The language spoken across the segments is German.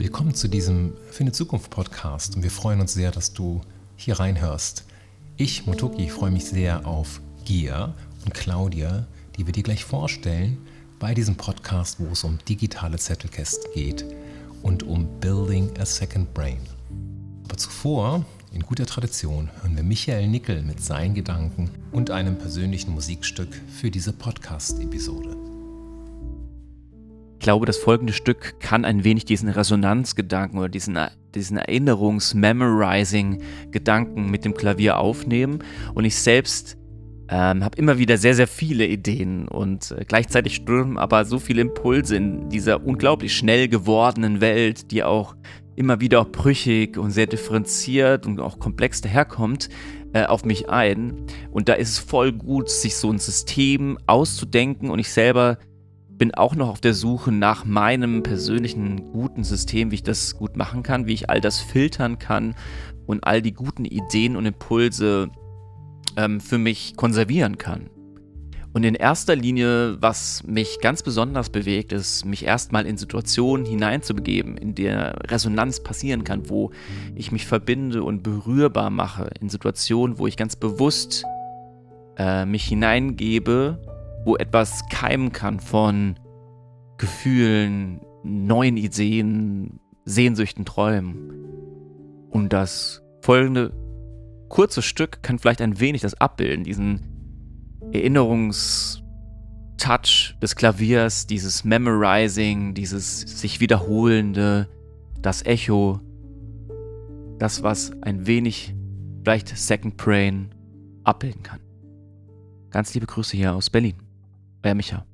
Willkommen zu diesem Finde Zukunft Podcast und wir freuen uns sehr, dass du hier reinhörst. Ich, Motoki, freue mich sehr auf Gia und Claudia, die wir dir gleich vorstellen bei diesem Podcast, wo es um digitale Zettelkästen geht und um Building a Second Brain. Aber zuvor, in guter Tradition, hören wir Michael Nickel mit seinen Gedanken und einem persönlichen Musikstück für diese Podcast-Episode. Ich glaube, das folgende Stück kann ein wenig diesen Resonanzgedanken oder diesen, diesen Erinnerungs-Memorizing-Gedanken mit dem Klavier aufnehmen. Und ich selbst ähm, habe immer wieder sehr, sehr viele Ideen und äh, gleichzeitig strömen aber so viele Impulse in dieser unglaublich schnell gewordenen Welt, die auch immer wieder auch brüchig und sehr differenziert und auch komplex daherkommt, äh, auf mich ein. Und da ist es voll gut, sich so ein System auszudenken und ich selber bin auch noch auf der Suche nach meinem persönlichen guten System, wie ich das gut machen kann, wie ich all das filtern kann und all die guten Ideen und Impulse ähm, für mich konservieren kann. Und in erster Linie, was mich ganz besonders bewegt, ist, mich erstmal in Situationen hineinzubegeben, in der Resonanz passieren kann, wo ich mich verbinde und berührbar mache, in Situationen, wo ich ganz bewusst äh, mich hineingebe wo etwas keimen kann von Gefühlen, neuen Ideen, Sehnsüchten, Träumen. Und das folgende kurze Stück kann vielleicht ein wenig das abbilden, diesen Erinnerungstouch des Klaviers, dieses Memorizing, dieses sich wiederholende, das Echo, das, was ein wenig vielleicht Second Brain abbilden kann. Ganz liebe Grüße hier aus Berlin. Euer Micha.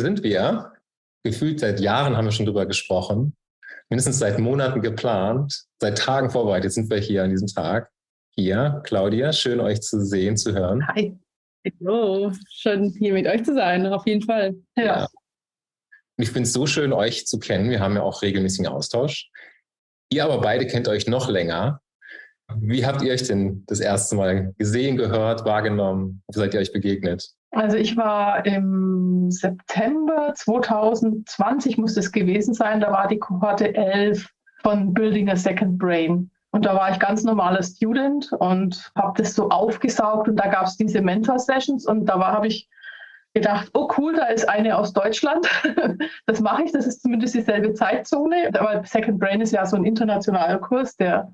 Hier sind wir. Gefühlt seit Jahren haben wir schon drüber gesprochen. Mindestens seit Monaten geplant. Seit Tagen vorbereitet sind wir hier an diesem Tag. Hier, Claudia, schön euch zu sehen, zu hören. Hi. Hallo, schön hier mit euch zu sein, auf jeden Fall. Ja. ja. Und ich finde es so schön, euch zu kennen. Wir haben ja auch regelmäßigen Austausch. Ihr aber beide kennt euch noch länger. Wie habt ihr euch denn das erste Mal gesehen, gehört, wahrgenommen? Wie seid ihr euch begegnet? Also ich war im September 2020, muss es gewesen sein, da war die Kohorte 11 von Building a Second Brain. Und da war ich ganz normaler Student und habe das so aufgesaugt und da gab es diese Mentor-Sessions und da habe ich gedacht, oh cool, da ist eine aus Deutschland. das mache ich, das ist zumindest dieselbe Zeitzone. Aber Second Brain ist ja so ein internationaler Kurs, der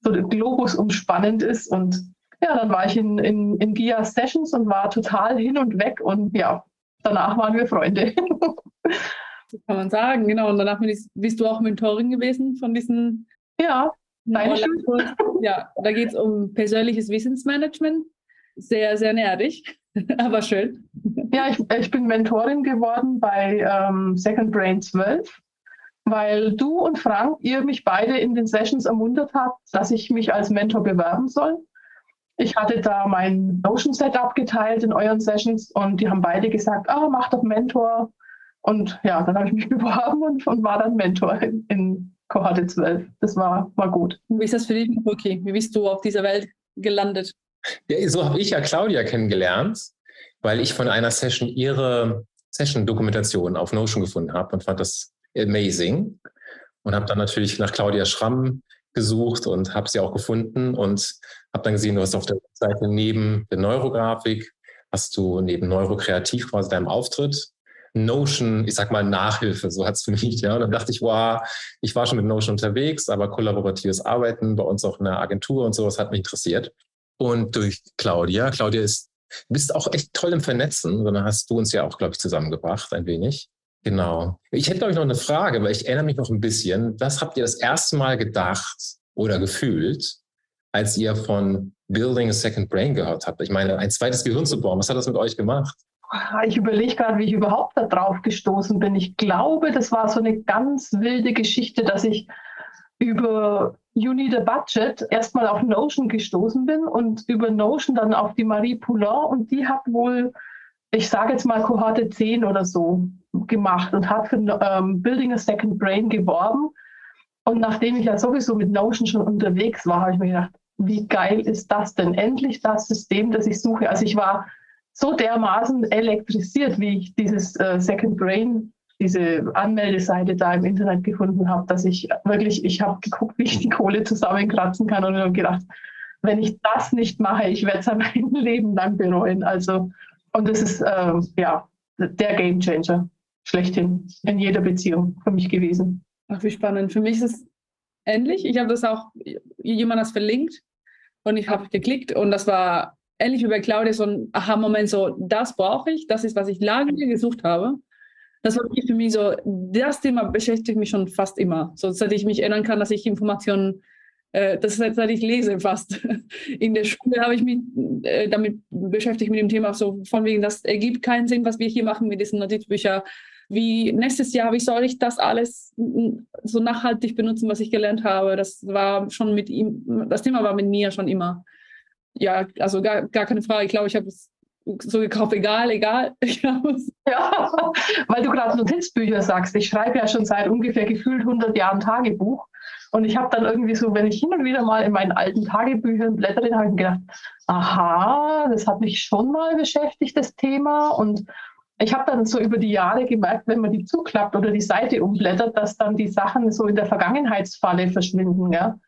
so Globus umspannend ist und ja, dann war ich in, in, in GIA Sessions und war total hin und weg und ja, danach waren wir Freunde. Das kann man sagen, genau. Und danach bist du auch Mentorin gewesen von diesen. Ja, nein. Ja, da geht es um persönliches Wissensmanagement. Sehr, sehr nerdig, aber schön. Ja, ich, ich bin Mentorin geworden bei ähm, Second Brain 12, weil du und Frank, ihr mich beide in den Sessions ermuntert habt, dass ich mich als Mentor bewerben soll. Ich hatte da mein Notion-Setup geteilt in euren Sessions und die haben beide gesagt, ah, mach doch Mentor. Und ja, dann habe ich mich beworben und, und war dann Mentor in, in Kohorte 12. Das war, war gut. Wie ist das für dich, okay? Wie bist du auf dieser Welt gelandet? Ja, so habe ich ja Claudia kennengelernt, weil ich von einer Session ihre Session-Dokumentation auf Notion gefunden habe und fand das amazing. Und habe dann natürlich nach Claudia Schramm gesucht und habe sie auch gefunden und habe dann gesehen, du hast auf der Webseite neben der Neurografik hast du neben Neurokreativ quasi deinem Auftritt Notion, ich sag mal Nachhilfe, so hat es für mich, ja. Und dann dachte ich, wow, ich war schon mit Notion unterwegs, aber kollaboratives Arbeiten bei uns auch in der Agentur und sowas hat mich interessiert. Und durch Claudia, Claudia ist, bist auch echt toll im Vernetzen, sondern hast du uns ja auch, glaube ich, zusammengebracht, ein wenig. Genau. Ich hätte, glaube ich, noch eine Frage, weil ich erinnere mich noch ein bisschen. Was habt ihr das erste Mal gedacht oder gefühlt, als ihr von Building a Second Brain gehört habt? Ich meine, ein zweites Gehirn zu bauen, was hat das mit euch gemacht? Ich überlege gerade, wie ich überhaupt da drauf gestoßen bin. Ich glaube, das war so eine ganz wilde Geschichte, dass ich über You Need a Budget erstmal auf Notion gestoßen bin und über Notion dann auf die Marie Poulain und die hat wohl, ich sage jetzt mal Kohorte 10 oder so gemacht und hat für ähm, Building a Second Brain geworben. Und nachdem ich ja sowieso mit Notion schon unterwegs war, habe ich mir gedacht, wie geil ist das denn? Endlich das System, das ich suche. Also ich war so dermaßen elektrisiert, wie ich dieses äh, Second Brain, diese Anmeldeseite da im Internet gefunden habe, dass ich wirklich, ich habe geguckt, wie ich die Kohle zusammenkratzen kann und habe gedacht, wenn ich das nicht mache, ich werde es mein Leben lang bereuen. Also, und das ist äh, ja der Game Changer schlechthin in jeder Beziehung für mich gewesen. Ach, wie spannend. Für mich ist es ähnlich. Ich habe das auch, jemand das verlinkt und ich habe geklickt und das war ähnlich wie bei Claudia so ein Aha-Moment, so das brauche ich, das ist, was ich lange gesucht habe. Das war für mich so, das Thema beschäftigt mich schon fast immer. So seit ich mich erinnern kann, dass ich Informationen, das ist seit ich lese fast. In der Schule habe ich mich äh, damit beschäftigt mit dem Thema, so von wegen, das ergibt keinen Sinn, was wir hier machen mit diesen Notizbüchern. Wie nächstes Jahr, wie soll ich das alles so nachhaltig benutzen, was ich gelernt habe? Das war schon mit ihm, das Thema war mit mir schon immer ja, also gar, gar keine Frage. Ich glaube, ich habe es so gekauft, egal, egal. ja, weil du gerade Notizbücher sagst. Ich schreibe ja schon seit ungefähr gefühlt 100 Jahren Tagebuch. Und ich habe dann irgendwie so, wenn ich hin und wieder mal in meinen alten Tagebüchern blättere, habe ich gedacht, aha, das hat mich schon mal beschäftigt, das Thema. Und ich habe dann so über die Jahre gemerkt, wenn man die zuklappt oder die Seite umblättert, dass dann die Sachen so in der Vergangenheitsfalle verschwinden. Ja?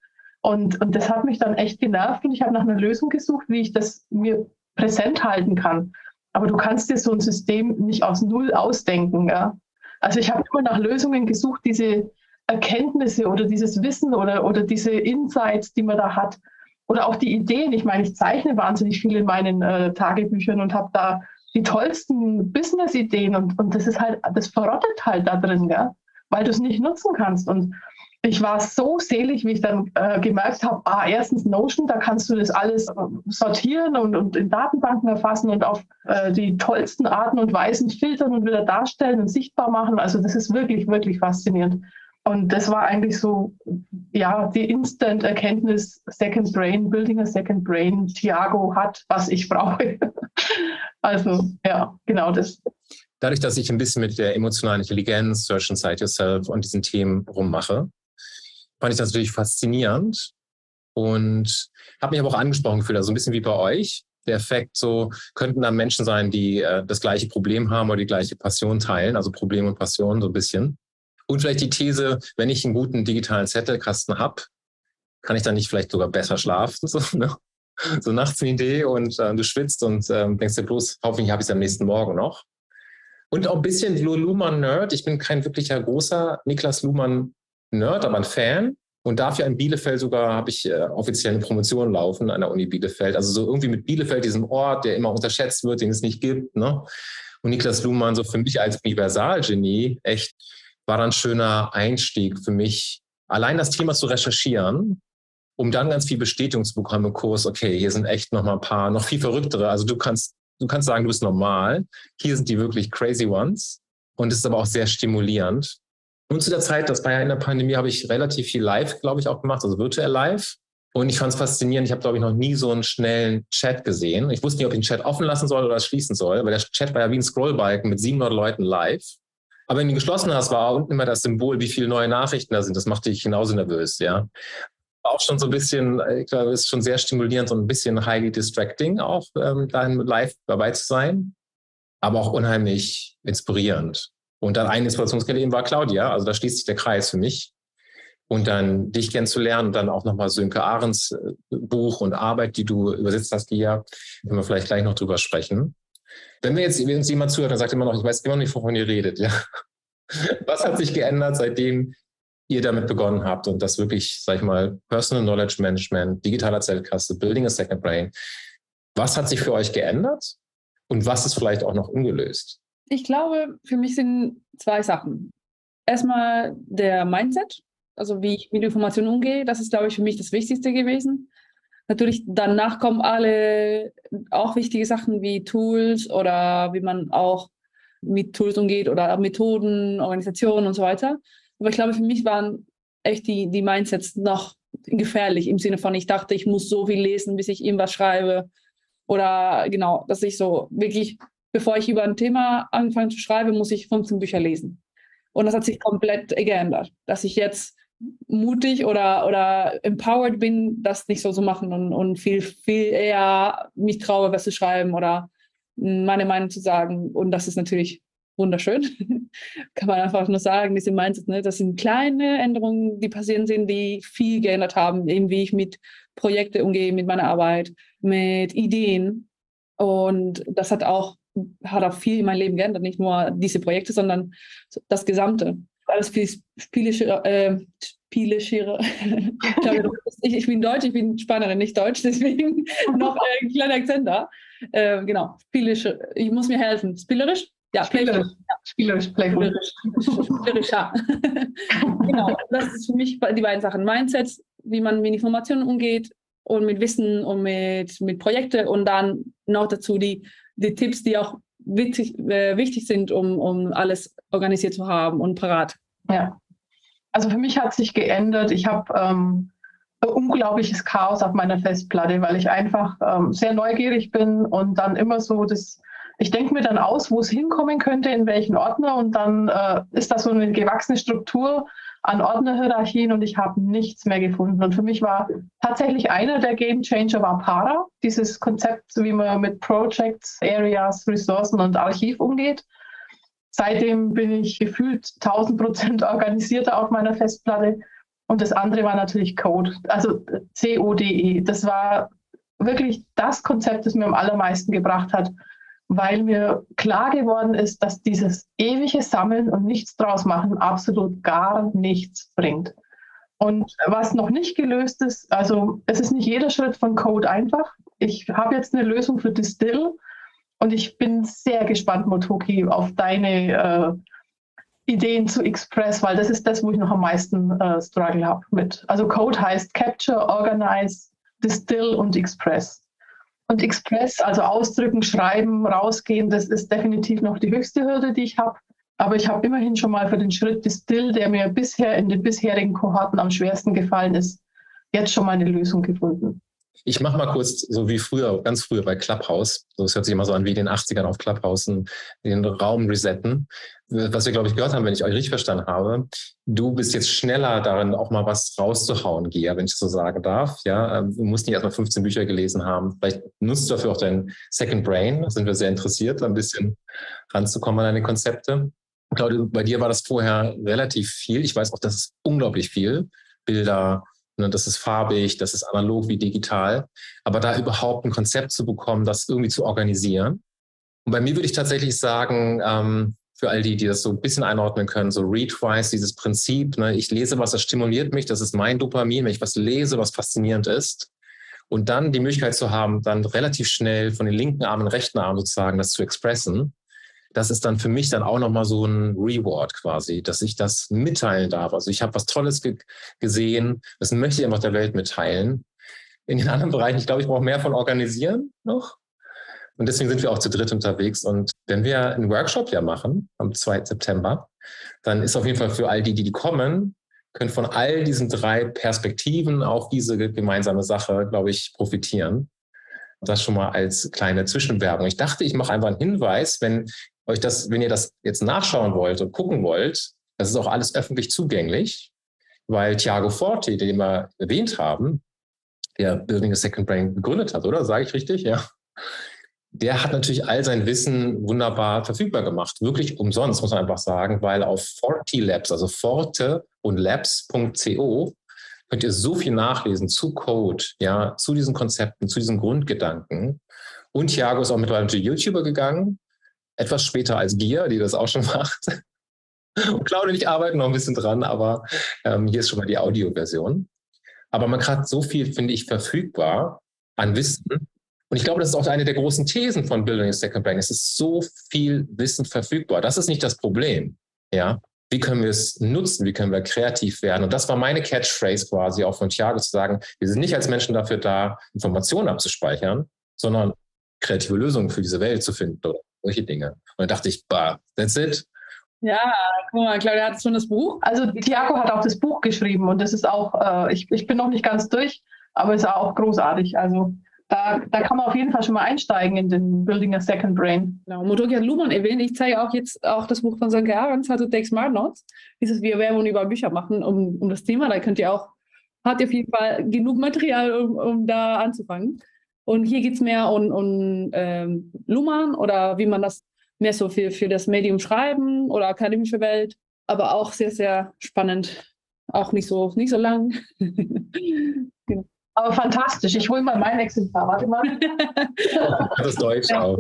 Und, und das hat mich dann echt genervt und ich habe nach einer Lösung gesucht, wie ich das mir präsent halten kann. Aber du kannst dir so ein System nicht aus Null ausdenken. Ja? Also ich habe immer nach Lösungen gesucht, diese Erkenntnisse oder dieses Wissen oder, oder diese Insights, die man da hat. Oder auch die Ideen. Ich meine, ich zeichne wahnsinnig viel in meinen äh, Tagebüchern und habe da die tollsten Business-Ideen und, und das ist halt, das verrottet halt da drin, ja? weil du es nicht nutzen kannst. Und ich war so selig, wie ich dann äh, gemerkt habe, ah, erstens Notion, da kannst du das alles äh, sortieren und, und in Datenbanken erfassen und auf äh, die tollsten Arten und Weisen filtern und wieder darstellen und sichtbar machen. Also das ist wirklich, wirklich faszinierend. Und das war eigentlich so, ja, die Instant-Erkenntnis, Second Brain, Building a Second Brain, Thiago hat, was ich brauche. also ja, genau das. Dadurch, dass ich ein bisschen mit der emotionalen Intelligenz, Search Inside Yourself und diesen Themen rummache, fand ich das natürlich faszinierend und habe mich aber auch angesprochen gefühlt, also ein bisschen wie bei euch. Der Effekt, so könnten da Menschen sein, die äh, das gleiche Problem haben oder die gleiche Passion teilen, also Problem und Passion so ein bisschen. Und vielleicht die These, wenn ich einen guten digitalen Zettelkasten habe, kann ich dann nicht vielleicht sogar besser schlafen? So, ne? so nachts eine Idee und äh, du schwitzt und äh, denkst dir bloß, hoffentlich habe ich es am nächsten Morgen noch. Und auch ein bisschen Luhmann-Nerd. Ich bin kein wirklicher großer Niklas Luhmann Nerd, aber ein Fan. Und dafür in Bielefeld sogar habe ich äh, offiziell eine Promotion laufen an der Uni Bielefeld. Also so irgendwie mit Bielefeld, diesem Ort, der immer unterschätzt wird, den es nicht gibt. Ne? Und Niklas Luhmann so für mich als Universalgenie echt war ein schöner Einstieg für mich, allein das Thema zu recherchieren, um dann ganz viel Bestätigung zu bekommen im Kurs. Okay, hier sind echt noch mal ein paar, noch viel verrücktere. Also du kannst, du kannst sagen, du bist normal. Hier sind die wirklich crazy ones. Und es ist aber auch sehr stimulierend. Und zu der Zeit, das war ja in der Pandemie, habe ich relativ viel live, glaube ich, auch gemacht, also virtuell live. Und ich fand es faszinierend. Ich habe, glaube ich, noch nie so einen schnellen Chat gesehen. Ich wusste nicht, ob ich den Chat offen lassen soll oder schließen soll, weil der Chat war ja wie ein Scrollbalken mit 700 Leuten live. Aber wenn du geschlossen hast, war unten immer das Symbol, wie viele neue Nachrichten da sind. Das machte dich genauso nervös, ja. Auch schon so ein bisschen, ich glaube, ist schon sehr stimulierend und ein bisschen highly distracting, auch ähm, dahin live dabei zu sein. Aber auch unheimlich inspirierend. Und dann eine Inspirationsquelle eben war Claudia, also da schließt sich der Kreis für mich. Und dann dich kennenzulernen, dann auch nochmal Sönke Ahrens äh, Buch und Arbeit, die du übersetzt hast, die ja, können wir vielleicht gleich noch drüber sprechen. Wenn wir jetzt, wenn uns jemand zuhört und sagt immer noch, ich weiß immer nicht, wovon ihr redet, ja. Was hat sich geändert, seitdem ihr damit begonnen habt und das wirklich, sag ich mal, Personal Knowledge Management, digitaler Zellkasse, Building a Second Brain. Was hat sich für euch geändert und was ist vielleicht auch noch ungelöst? Ich glaube, für mich sind zwei Sachen. Erstmal der Mindset, also wie ich mit Informationen umgehe, das ist, glaube ich, für mich das Wichtigste gewesen. Natürlich danach kommen alle auch wichtige Sachen wie Tools oder wie man auch mit Tools umgeht oder Methoden, Organisationen und so weiter. Aber ich glaube, für mich waren echt die, die Mindsets noch gefährlich im Sinne von, ich dachte, ich muss so viel lesen, bis ich irgendwas schreibe. Oder genau, dass ich so wirklich, bevor ich über ein Thema anfange zu schreiben, muss ich 15 Bücher lesen. Und das hat sich komplett geändert, dass ich jetzt mutig oder, oder empowered bin, das nicht so zu machen und, und viel, viel eher mich traue, was zu schreiben oder meine Meinung zu sagen. Und das ist natürlich wunderschön. Kann man einfach nur sagen, diese Mindset, ne? das sind kleine Änderungen, die passieren sind, die viel geändert haben, eben wie ich mit Projekten umgehe, mit meiner Arbeit, mit Ideen. Und das hat auch, hat auch viel in meinem Leben geändert, nicht nur diese Projekte, sondern das Gesamte. Alles viel spielischer, äh, spielischer. ich, ich bin Deutsch, ich bin Spanierin, nicht Deutsch, deswegen noch äh, ein kleiner Akzent da. Äh, genau, spielisch. Ich muss mir helfen. Spielerisch? Ja, spielerisch. Spielerisch, playful. Spielerisch, ja. genau, das ist für mich die beiden Sachen. Mindset, wie man mit Informationen umgeht und mit Wissen und mit, mit Projekten und dann noch dazu die, die Tipps, die auch wichtig, äh, wichtig sind, um, um alles organisiert zu haben und parat. Ja, also für mich hat sich geändert. Ich habe ähm, unglaubliches Chaos auf meiner Festplatte, weil ich einfach ähm, sehr neugierig bin und dann immer so das ich denke mir dann aus, wo es hinkommen könnte, in welchen Ordner und dann äh, ist das so eine gewachsene Struktur an Ordnerhierarchien und ich habe nichts mehr gefunden. Und für mich war tatsächlich einer der Game Changer war Para, dieses Konzept, wie man mit Projects, Areas, Ressourcen und Archiv umgeht. Seitdem bin ich gefühlt 1000 Prozent organisierter auf meiner Festplatte. Und das andere war natürlich Code, also C-O-D-E. Das war wirklich das Konzept, das mir am allermeisten gebracht hat weil mir klar geworden ist, dass dieses ewige Sammeln und nichts draus machen absolut gar nichts bringt. Und was noch nicht gelöst ist, also es ist nicht jeder Schritt von Code einfach. Ich habe jetzt eine Lösung für Distill und ich bin sehr gespannt, Motoki, auf deine äh, Ideen zu Express, weil das ist das, wo ich noch am meisten äh, Struggle habe mit. Also Code heißt Capture, Organize, Distill und Express. Und Express, also ausdrücken, schreiben, rausgehen, das ist definitiv noch die höchste Hürde, die ich habe. Aber ich habe immerhin schon mal für den Schritt Distill, der mir bisher in den bisherigen Kohorten am schwersten gefallen ist, jetzt schon mal eine Lösung gefunden. Ich mache mal kurz, so wie früher, ganz früher bei Clubhouse. So, es hört sich immer so an wie in den 80ern auf Clubhouse, den Raum resetten. Was wir, glaube ich, gehört haben, wenn ich euch richtig verstanden habe. Du bist jetzt schneller darin, auch mal was rauszuhauen, Gia, wenn ich so sagen darf. Ja, ähm, du musst nicht erstmal 15 Bücher gelesen haben. Vielleicht nutzt du dafür auch dein Second Brain. Da sind wir sehr interessiert, ein bisschen ranzukommen an deine Konzepte. Claudia, bei dir war das vorher relativ viel. Ich weiß auch, das ist unglaublich viel. Bilder, das ist farbig, das ist analog wie digital. Aber da überhaupt ein Konzept zu bekommen, das irgendwie zu organisieren. Und bei mir würde ich tatsächlich sagen, ähm, für all die, die das so ein bisschen einordnen können, so Read-Twice, dieses Prinzip, ne, ich lese was, das stimuliert mich, das ist mein Dopamin, wenn ich was lese, was faszinierend ist. Und dann die Möglichkeit zu haben, dann relativ schnell von den linken Arm in den rechten Arm sozusagen das zu expressen das ist dann für mich dann auch nochmal so ein Reward quasi, dass ich das mitteilen darf. Also ich habe was Tolles ge gesehen, das möchte ich einfach der Welt mitteilen. In den anderen Bereichen, ich glaube, ich brauche mehr von organisieren noch. Und deswegen sind wir auch zu dritt unterwegs. Und wenn wir einen Workshop ja machen, am 2. September, dann ist auf jeden Fall für all die, die kommen, können von all diesen drei Perspektiven auch diese gemeinsame Sache, glaube ich, profitieren. Das schon mal als kleine Zwischenwerbung. Ich dachte, ich mache einfach einen Hinweis, wenn euch das, wenn ihr das jetzt nachschauen wollt und gucken wollt, das ist auch alles öffentlich zugänglich, weil Thiago Forte, den wir erwähnt haben, der Building a Second Brain gegründet hat, oder? Sage ich richtig? Ja. Der hat natürlich all sein Wissen wunderbar verfügbar gemacht. Wirklich umsonst, muss man einfach sagen, weil auf Forte Labs, also Forte und Labs.co, könnt ihr so viel nachlesen zu Code, ja, zu diesen Konzepten, zu diesen Grundgedanken. Und Thiago ist auch mittlerweile zu YouTuber gegangen. Etwas später als Gia, die das auch schon macht. Und Claudia und ich arbeiten noch ein bisschen dran, aber ähm, hier ist schon mal die Audioversion. Aber man hat so viel, finde ich, verfügbar an Wissen. Und ich glaube, das ist auch eine der großen Thesen von Building a Second Brain. Es ist so viel Wissen verfügbar. Das ist nicht das Problem. Ja, wie können wir es nutzen? Wie können wir kreativ werden? Und das war meine Catchphrase quasi auch von Thiago zu sagen, wir sind nicht als Menschen dafür da, Informationen abzuspeichern, sondern kreative Lösungen für diese Welt zu finden oder solche Dinge. Und dann dachte ich, bah, that's it. Ja, guck mal, Claudia hat schon das Buch. Also Thiago hat auch das Buch geschrieben und das ist auch, äh, ich, ich bin noch nicht ganz durch, aber ist auch großartig. Also da, da kann man auf jeden Fall schon mal einsteigen in den Building a Second Brain. Genau, Motoki hat Luhmann erwähnt. Ich zeige auch jetzt auch das Buch von Sönke Ahrens, How to Take Smart Notes. Dieses Wir Werbung über Bücher machen um, um das Thema. Da könnt ihr auch, habt ihr auf jeden Fall genug Material, um, um da anzufangen. Und hier geht es mehr um, um ähm, Luhmann oder wie man das mehr so für, für das Medium schreiben oder akademische Welt, aber auch sehr, sehr spannend. Auch nicht so, nicht so lang. genau. Aber fantastisch. Ich hole mal mein Exemplar. Warte mal. das Deutsche auch.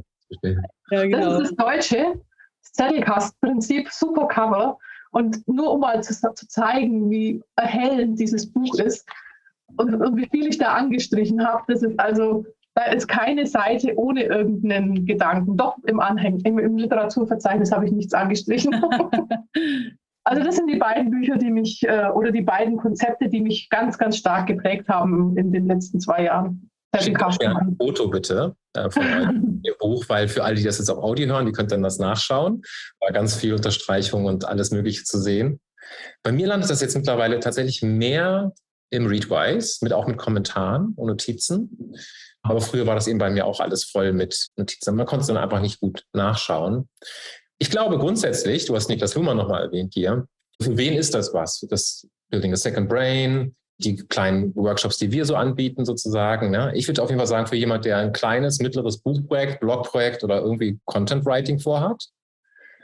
Ja, genau. Das ist das deutsche Zettelkast-Prinzip, super Cover. Und nur um mal zu, zu, zeigen, wie erhellend dieses Buch ist und, und wie viel ich da angestrichen habe, das ist also da ist keine Seite ohne irgendeinen Gedanken. Doch im Anhang, im, im Literaturverzeichnis habe ich nichts angestrichen. also das sind die beiden Bücher, die mich äh, oder die beiden Konzepte, die mich ganz, ganz stark geprägt haben in den letzten zwei Jahren. Schickt ein Foto bitte äh, von eurem Buch, weil für alle, die das jetzt auf Audio hören, die könnt dann das nachschauen. War ganz viel Unterstreichung und alles Mögliche zu sehen. Bei mir landet das jetzt mittlerweile tatsächlich mehr im Readwise, mit auch mit Kommentaren und Notizen. Aber früher war das eben bei mir auch alles voll mit Notizen. Man konnte es dann einfach nicht gut nachschauen. Ich glaube grundsätzlich, du hast Niklas Luhmann nochmal erwähnt hier, für wen ist das was? Das Building a Second Brain, die kleinen Workshops, die wir so anbieten sozusagen. Ne? Ich würde auf jeden Fall sagen, für jemand, der ein kleines, mittleres Buchprojekt, Blogprojekt oder irgendwie Content Writing vorhat.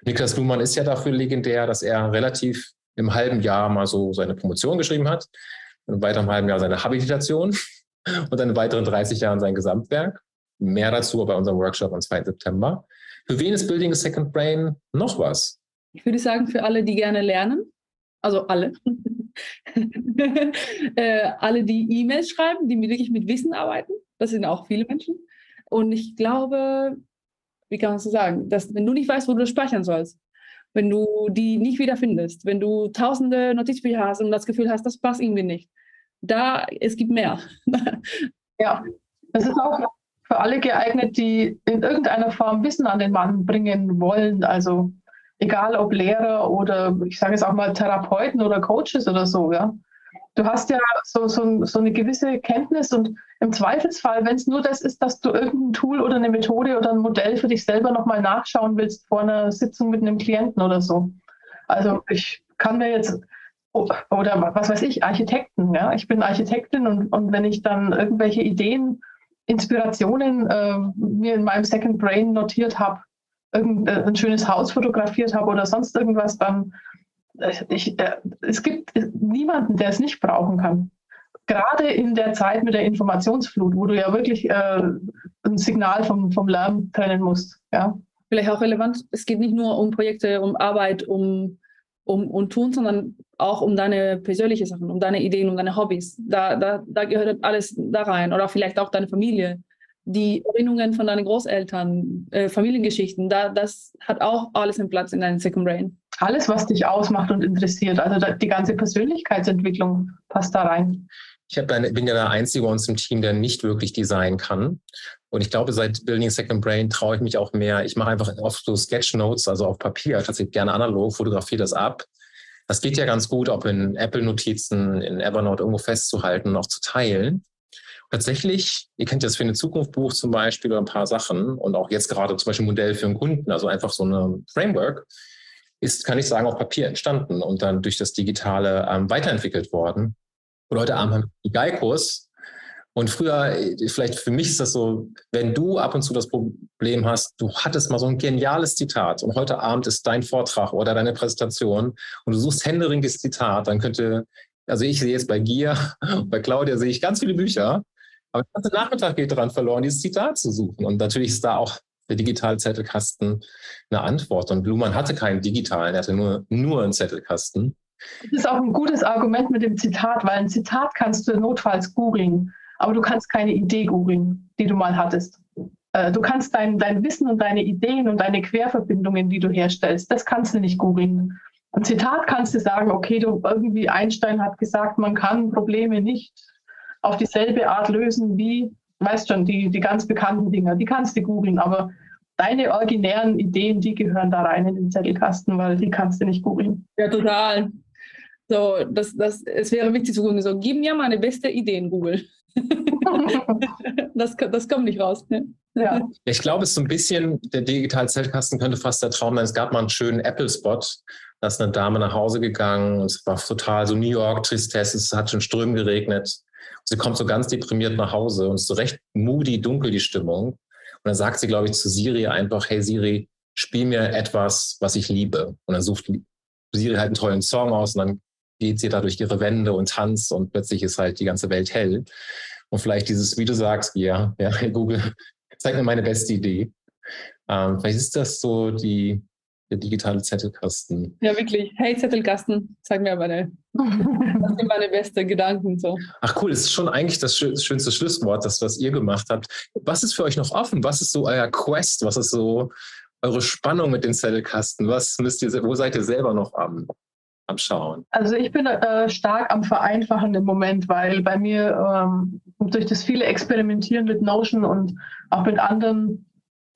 Niklas Luhmann ist ja dafür legendär, dass er relativ im halben Jahr mal so seine Promotion geschrieben hat, weiteren halben Jahr seine Habilitation und dann in weiteren 30 Jahren sein Gesamtwerk. Mehr dazu bei unserem Workshop am 2. September. Für wen ist Building a Second Brain noch was? Ich würde sagen, für alle, die gerne lernen, also alle, äh, alle, die E-Mails schreiben, die wirklich mit Wissen arbeiten, das sind auch viele Menschen. Und ich glaube, wie kann man so sagen, dass wenn du nicht weißt, wo du das speichern sollst, wenn du die nicht wiederfindest, wenn du tausende Notizbücher hast und das Gefühl hast, das passt irgendwie nicht, da, es gibt mehr. ja, das ist auch für alle geeignet, die in irgendeiner Form Wissen an den Mann bringen wollen. Also egal ob Lehrer oder ich sage es auch mal Therapeuten oder Coaches oder so, ja. Du hast ja so, so, so eine gewisse Kenntnis und im Zweifelsfall, wenn es nur das ist, dass du irgendein Tool oder eine Methode oder ein Modell für dich selber nochmal nachschauen willst vor einer Sitzung mit einem Klienten oder so. Also ich kann mir jetzt oder was weiß ich, Architekten. Ja? Ich bin Architektin und, und wenn ich dann irgendwelche Ideen, Inspirationen äh, mir in meinem Second Brain notiert habe, äh, schönes Haus fotografiert habe oder sonst irgendwas, dann äh, ich, äh, es gibt niemanden, der es nicht brauchen kann. Gerade in der Zeit mit der Informationsflut, wo du ja wirklich äh, ein Signal vom, vom Lärm trennen musst. Ja? Vielleicht auch relevant, es geht nicht nur um Projekte, um Arbeit, um um, und tun, sondern auch um deine persönlichen Sachen, um deine Ideen, um deine Hobbys. Da, da, da gehört alles da rein. Oder vielleicht auch deine Familie, die Erinnerungen von deinen Großeltern, äh, Familiengeschichten. Da, das hat auch alles einen Platz in deinem Second Brain. Alles, was dich ausmacht und interessiert. Also die ganze Persönlichkeitsentwicklung passt da rein. Ich eine, bin ja der Einzige bei uns im Team, der nicht wirklich designen kann. Und ich glaube, seit Building Second Brain traue ich mich auch mehr. Ich mache einfach oft so Sketchnotes, also auf Papier, tatsächlich gerne analog, fotografiere das ab. Das geht ja ganz gut, auch in Apple-Notizen, in Evernote irgendwo festzuhalten und auch zu teilen. Tatsächlich, ihr kennt das für eine Zukunft Buch zum Beispiel oder ein paar Sachen und auch jetzt gerade zum Beispiel ein Modell für einen Kunden, also einfach so eine Framework, ist, kann ich sagen, auf Papier entstanden und dann durch das Digitale ähm, weiterentwickelt worden. Und heute Abend haben wir die Geikurs und früher, vielleicht für mich ist das so, wenn du ab und zu das Problem hast, du hattest mal so ein geniales Zitat und heute Abend ist dein Vortrag oder deine Präsentation und du suchst händeringend das Zitat, dann könnte, also ich sehe jetzt bei Gier, bei Claudia sehe ich ganz viele Bücher, Aber der ganze Nachmittag geht daran verloren, dieses Zitat zu suchen. Und natürlich ist da auch der digitale Zettelkasten eine Antwort. Und Luhmann hatte keinen digitalen, er hatte nur, nur einen Zettelkasten. Das ist auch ein gutes Argument mit dem Zitat, weil ein Zitat kannst du notfalls googeln, aber du kannst keine Idee googeln, die du mal hattest. Äh, du kannst dein, dein Wissen und deine Ideen und deine Querverbindungen, die du herstellst, das kannst du nicht googeln. Ein Zitat kannst du sagen, okay, du irgendwie Einstein hat gesagt, man kann Probleme nicht auf dieselbe Art lösen wie, weißt schon, die, die ganz bekannten Dinger, die kannst du googeln, aber deine originären Ideen, die gehören da rein in den Zettelkasten, weil die kannst du nicht googeln. Ja, total. So, das, das, es wäre wichtig zu googeln, so, gib mir meine beste Ideen, Google. das, das kommt nicht raus. Ne? Ja. Ich glaube, es ist so ein bisschen, der digitale Zettelkasten könnte fast der Traum sein. Es gab mal einen schönen Apple-Spot, da ist eine Dame nach Hause gegangen und es war total so New York, Tristesse, es hat schon Strömen geregnet. Sie kommt so ganz deprimiert nach Hause und es ist so recht moody, dunkel die Stimmung. Und dann sagt sie, glaube ich, zu Siri einfach, hey Siri, spiel mir etwas, was ich liebe. Und dann sucht Siri halt einen tollen Song aus und dann geht sie da durch ihre Wände und tanzt und plötzlich ist halt die ganze Welt hell. Und vielleicht dieses, wie du sagst, ja, ja, Google, zeig mir meine beste Idee. Ähm, vielleicht ist das so die, der digitale Zettelkasten. Ja, wirklich. Hey, Zettelkasten, zeig mir meine, das sind meine besten Gedanken. So. Ach cool, das ist schon eigentlich das schönste Schlusswort, das, was ihr gemacht habt. Was ist für euch noch offen? Was ist so euer Quest? Was ist so eure Spannung mit den Zettelkasten? Was müsst ihr, wo seid ihr selber noch am, am Schauen? Also ich bin äh, stark am Vereinfachen im Moment, weil bei mir ähm, durch das viele Experimentieren mit Notion und auch mit anderen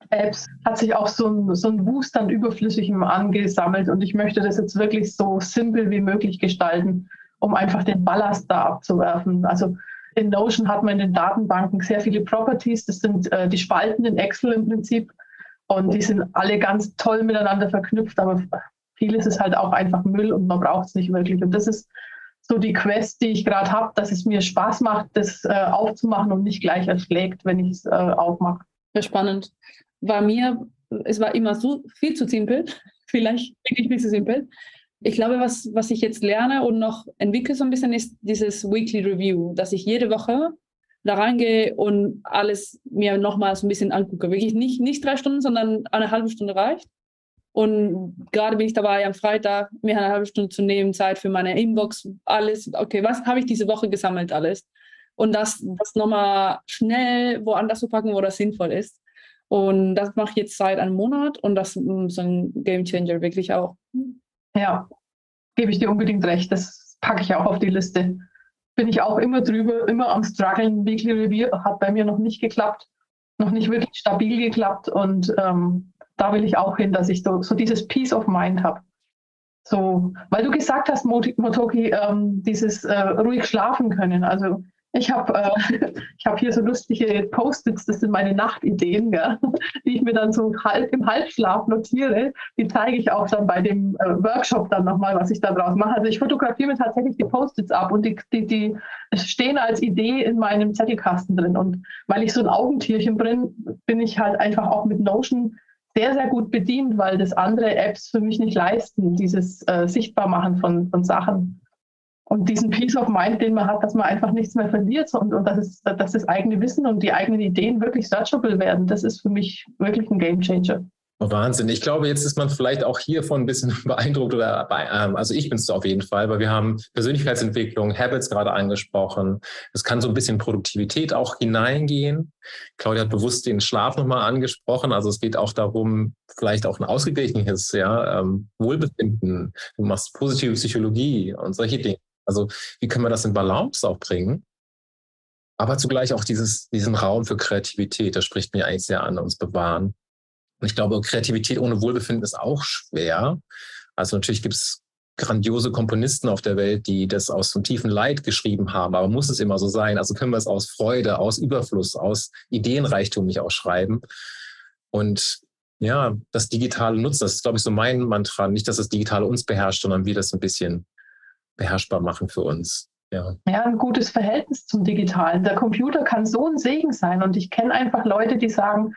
Apps hat sich auch so ein, so ein Wust an Überflüssigem angesammelt und ich möchte das jetzt wirklich so simpel wie möglich gestalten, um einfach den Ballast da abzuwerfen. Also in Notion hat man in den Datenbanken sehr viele Properties, das sind äh, die Spalten in Excel im Prinzip und die sind alle ganz toll miteinander verknüpft, aber vieles ist halt auch einfach Müll und man braucht es nicht wirklich. Und das ist so die Quest, die ich gerade habe, dass es mir Spaß macht, das äh, aufzumachen und nicht gleich erschlägt, wenn ich es äh, aufmache. Sehr spannend war mir, es war immer so viel zu simpel, vielleicht wirklich viel zu simpel. Ich glaube, was, was ich jetzt lerne und noch entwickle so ein bisschen, ist dieses Weekly Review, dass ich jede Woche da reingehe und alles mir nochmal so ein bisschen angucke. Wirklich nicht, nicht drei Stunden, sondern eine halbe Stunde reicht. Und gerade bin ich dabei, am Freitag mir eine halbe Stunde zu nehmen, Zeit für meine Inbox, alles. Okay, was habe ich diese Woche gesammelt, alles? Und das, das nochmal schnell woanders zu packen, wo das sinnvoll ist. Und das mache ich jetzt seit einem Monat und das ist ein Game Changer wirklich auch. Ja, gebe ich dir unbedingt recht. Das packe ich auch auf die Liste. Bin ich auch immer drüber, immer am struggeln. Weekly Review hat bei mir noch nicht geklappt, noch nicht wirklich stabil geklappt. Und ähm, da will ich auch hin, dass ich so, so dieses Peace of Mind habe. So, weil du gesagt hast, Motoki, ähm, dieses äh, ruhig schlafen können. Also ich habe äh, hab hier so lustige Post-its, das sind meine Nachtideen, gell, die ich mir dann so halb, im Halbschlaf notiere. Die zeige ich auch dann bei dem äh, Workshop dann nochmal, was ich da draus mache. Also ich fotografiere mir tatsächlich die Post-its ab und die, die, die stehen als Idee in meinem Zettelkasten drin. Und weil ich so ein Augentierchen bin, bin ich halt einfach auch mit Notion sehr, sehr gut bedient, weil das andere Apps für mich nicht leisten, dieses äh, Sichtbarmachen von, von Sachen. Und diesen Peace of Mind, den man hat, dass man einfach nichts mehr verliert und, und dass, es, dass das eigene Wissen und die eigenen Ideen wirklich searchable werden, das ist für mich wirklich ein Game Changer. Wahnsinn. Ich glaube, jetzt ist man vielleicht auch hiervon ein bisschen beeindruckt oder bei, ähm, also ich bin es auf jeden Fall, weil wir haben Persönlichkeitsentwicklung, Habits gerade angesprochen. Es kann so ein bisschen Produktivität auch hineingehen. Claudia hat bewusst den Schlaf nochmal angesprochen. Also es geht auch darum, vielleicht auch ein ausgeglichenes ja, ähm, Wohlbefinden. Du machst positive Psychologie und solche Dinge. Also wie können wir das in Balance auch bringen? Aber zugleich auch dieses, diesen Raum für Kreativität, das spricht mir eigentlich sehr an, uns bewahren. Und ich glaube, Kreativität ohne Wohlbefinden ist auch schwer. Also natürlich gibt es grandiose Komponisten auf der Welt, die das aus einem tiefen Leid geschrieben haben, aber muss es immer so sein? Also können wir es aus Freude, aus Überfluss, aus Ideenreichtum nicht ausschreiben? Und ja, das Digitale nutzen, das ist, glaube ich, so mein Mantra. Nicht, dass das Digitale uns beherrscht, sondern wir das ein bisschen beherrschbar machen für uns. Ja. ja, ein gutes Verhältnis zum Digitalen. Der Computer kann so ein Segen sein. Und ich kenne einfach Leute, die sagen,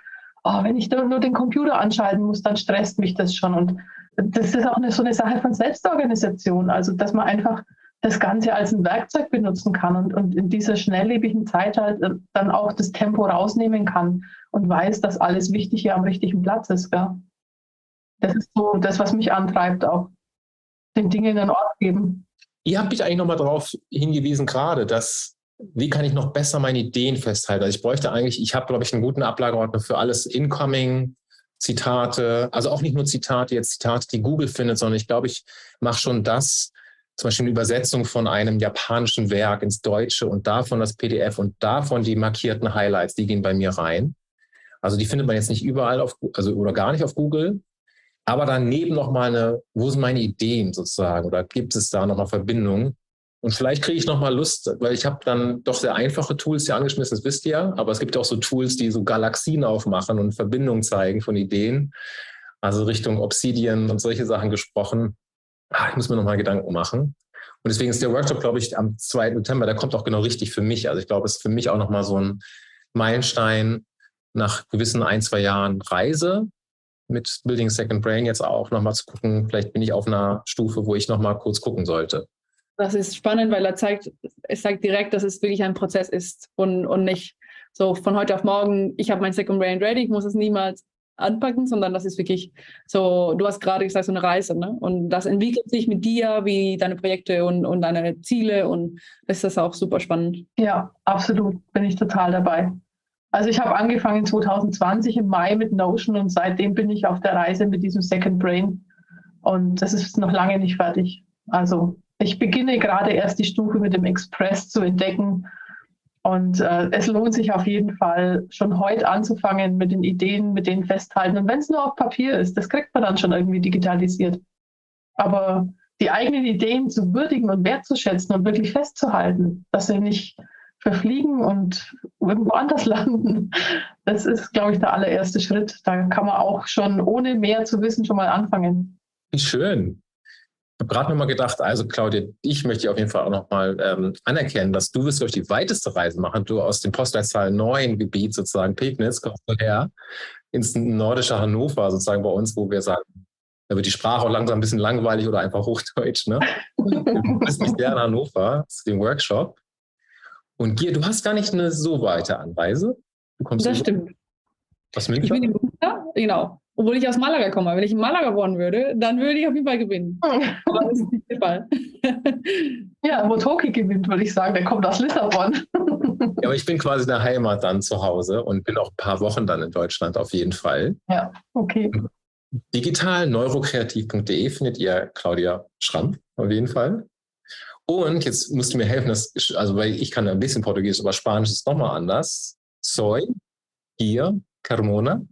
oh, wenn ich nur den Computer anschalten muss, dann stresst mich das schon. Und das ist auch eine, so eine Sache von Selbstorganisation. Also, dass man einfach das Ganze als ein Werkzeug benutzen kann und, und in dieser schnelllebigen Zeit halt äh, dann auch das Tempo rausnehmen kann und weiß, dass alles Wichtige am richtigen Platz ist. Gell? Das ist so das, was mich antreibt, auch den Dingen einen Ort geben. Ihr habt mich eigentlich nochmal darauf hingewiesen, gerade, dass wie kann ich noch besser meine Ideen festhalten? Also ich bräuchte eigentlich, ich habe, glaube ich, einen guten Ablageordner für alles Incoming, Zitate, also auch nicht nur Zitate, jetzt Zitate, die Google findet, sondern ich glaube, ich mache schon das, zum Beispiel eine Übersetzung von einem japanischen Werk ins Deutsche und davon das PDF und davon die markierten Highlights, die gehen bei mir rein. Also die findet man jetzt nicht überall auf, also oder gar nicht auf Google. Aber daneben nochmal eine, wo sind meine Ideen sozusagen? Oder gibt es da nochmal Verbindungen? Und vielleicht kriege ich nochmal Lust, weil ich habe dann doch sehr einfache Tools hier angeschmissen, das wisst ihr ja. Aber es gibt auch so Tools, die so Galaxien aufmachen und Verbindungen zeigen von Ideen. Also Richtung Obsidian und solche Sachen gesprochen. Ah, ich muss mir nochmal Gedanken machen. Und deswegen ist der Workshop, glaube ich, am 2. September, der kommt auch genau richtig für mich. Also ich glaube, es ist für mich auch nochmal so ein Meilenstein nach gewissen ein, zwei Jahren Reise mit Building Second Brain jetzt auch nochmal zu gucken, vielleicht bin ich auf einer Stufe, wo ich nochmal kurz gucken sollte. Das ist spannend, weil er zeigt, es zeigt direkt, dass es wirklich ein Prozess ist und, und nicht so von heute auf morgen, ich habe mein Second Brain ready, ich muss es niemals anpacken, sondern das ist wirklich so, du hast gerade gesagt, so eine Reise. Ne? Und das entwickelt sich mit dir, wie deine Projekte und, und deine Ziele und das ist auch super spannend. Ja, absolut, bin ich total dabei. Also ich habe angefangen 2020 im Mai mit Notion und seitdem bin ich auf der Reise mit diesem Second Brain und das ist noch lange nicht fertig. Also ich beginne gerade erst die Stufe mit dem Express zu entdecken und äh, es lohnt sich auf jeden Fall, schon heute anzufangen mit den Ideen, mit denen festhalten. Und wenn es nur auf Papier ist, das kriegt man dann schon irgendwie digitalisiert. Aber die eigenen Ideen zu würdigen und wertzuschätzen und wirklich festzuhalten, dass sie nicht verfliegen und irgendwo anders landen, das ist, glaube ich, der allererste Schritt. Da kann man auch schon, ohne mehr zu wissen, schon mal anfangen. Schön. Ich habe gerade nochmal gedacht, also Claudia, ich möchte auf jeden Fall auch nochmal ähm, anerkennen, dass du wirst durch die weiteste Reise machen. Du aus dem Postleitzahl 9 Gebiet sozusagen, Pegnitz, kommst du her, ins nordische Hannover sozusagen bei uns, wo wir sagen, da wird die Sprache auch langsam ein bisschen langweilig oder einfach Hochdeutsch. Ne? du bist nicht der in Hannover zu dem Workshop. Und Gier, du hast gar nicht eine so weite Anreise. Du kommst das stimmt. Was München? Ich bin in Münster, genau obwohl ich aus Malaga komme. Wenn ich in Malaga wohnen würde, dann würde ich auf jeden Fall gewinnen. Aber das ist nicht der Fall. ja, wo Toki gewinnt, würde ich sagen, der kommt aus Lissabon. ja, aber ich bin quasi in der Heimat dann zu Hause und bin auch ein paar Wochen dann in Deutschland auf jeden Fall. Ja, okay. Digital neurokreativ.de findet ihr Claudia Schramm auf jeden Fall. Und jetzt musst du mir helfen, dass, also weil ich kann ein bisschen Portugiesisch, aber Spanisch ist nochmal anders. Soy, hier, Carmona.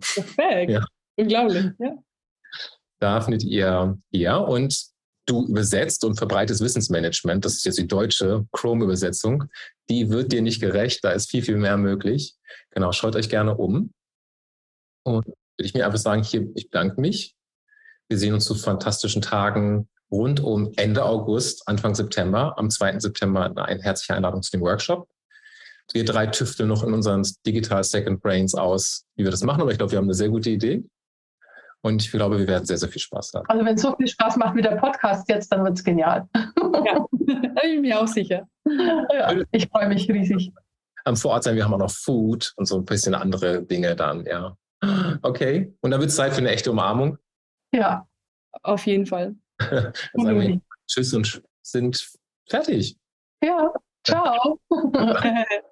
Perfekt. Ja. Unglaublich. Ja. Da findet ihr ihr und du übersetzt und verbreitest Wissensmanagement. Das ist jetzt die deutsche Chrome-Übersetzung. Die wird dir nicht gerecht. Da ist viel, viel mehr möglich. Genau, schaut euch gerne um. Und würde ich mir einfach sagen, hier, ich bedanke mich. Wir sehen uns zu fantastischen Tagen rund um Ende August, Anfang September. Am 2. September eine herzliche Einladung zu dem Workshop wir drei tüfteln noch in unseren Digital Second Brains aus, wie wir das machen. Aber ich glaube, wir haben eine sehr gute Idee. Und ich glaube, wir werden sehr, sehr viel Spaß haben. Also wenn es so viel Spaß macht wie der Podcast jetzt, dann wird es genial. Ja, da bin ich mir auch sicher. Ja, ich freue mich riesig. Am Vorort sein, wir haben auch noch Food und so ein bisschen andere Dinge dann, ja. Okay, und dann wird es Zeit für eine echte Umarmung. Ja, auf jeden Fall. dann sagen wir Tschüss und sind fertig. Ja, ciao.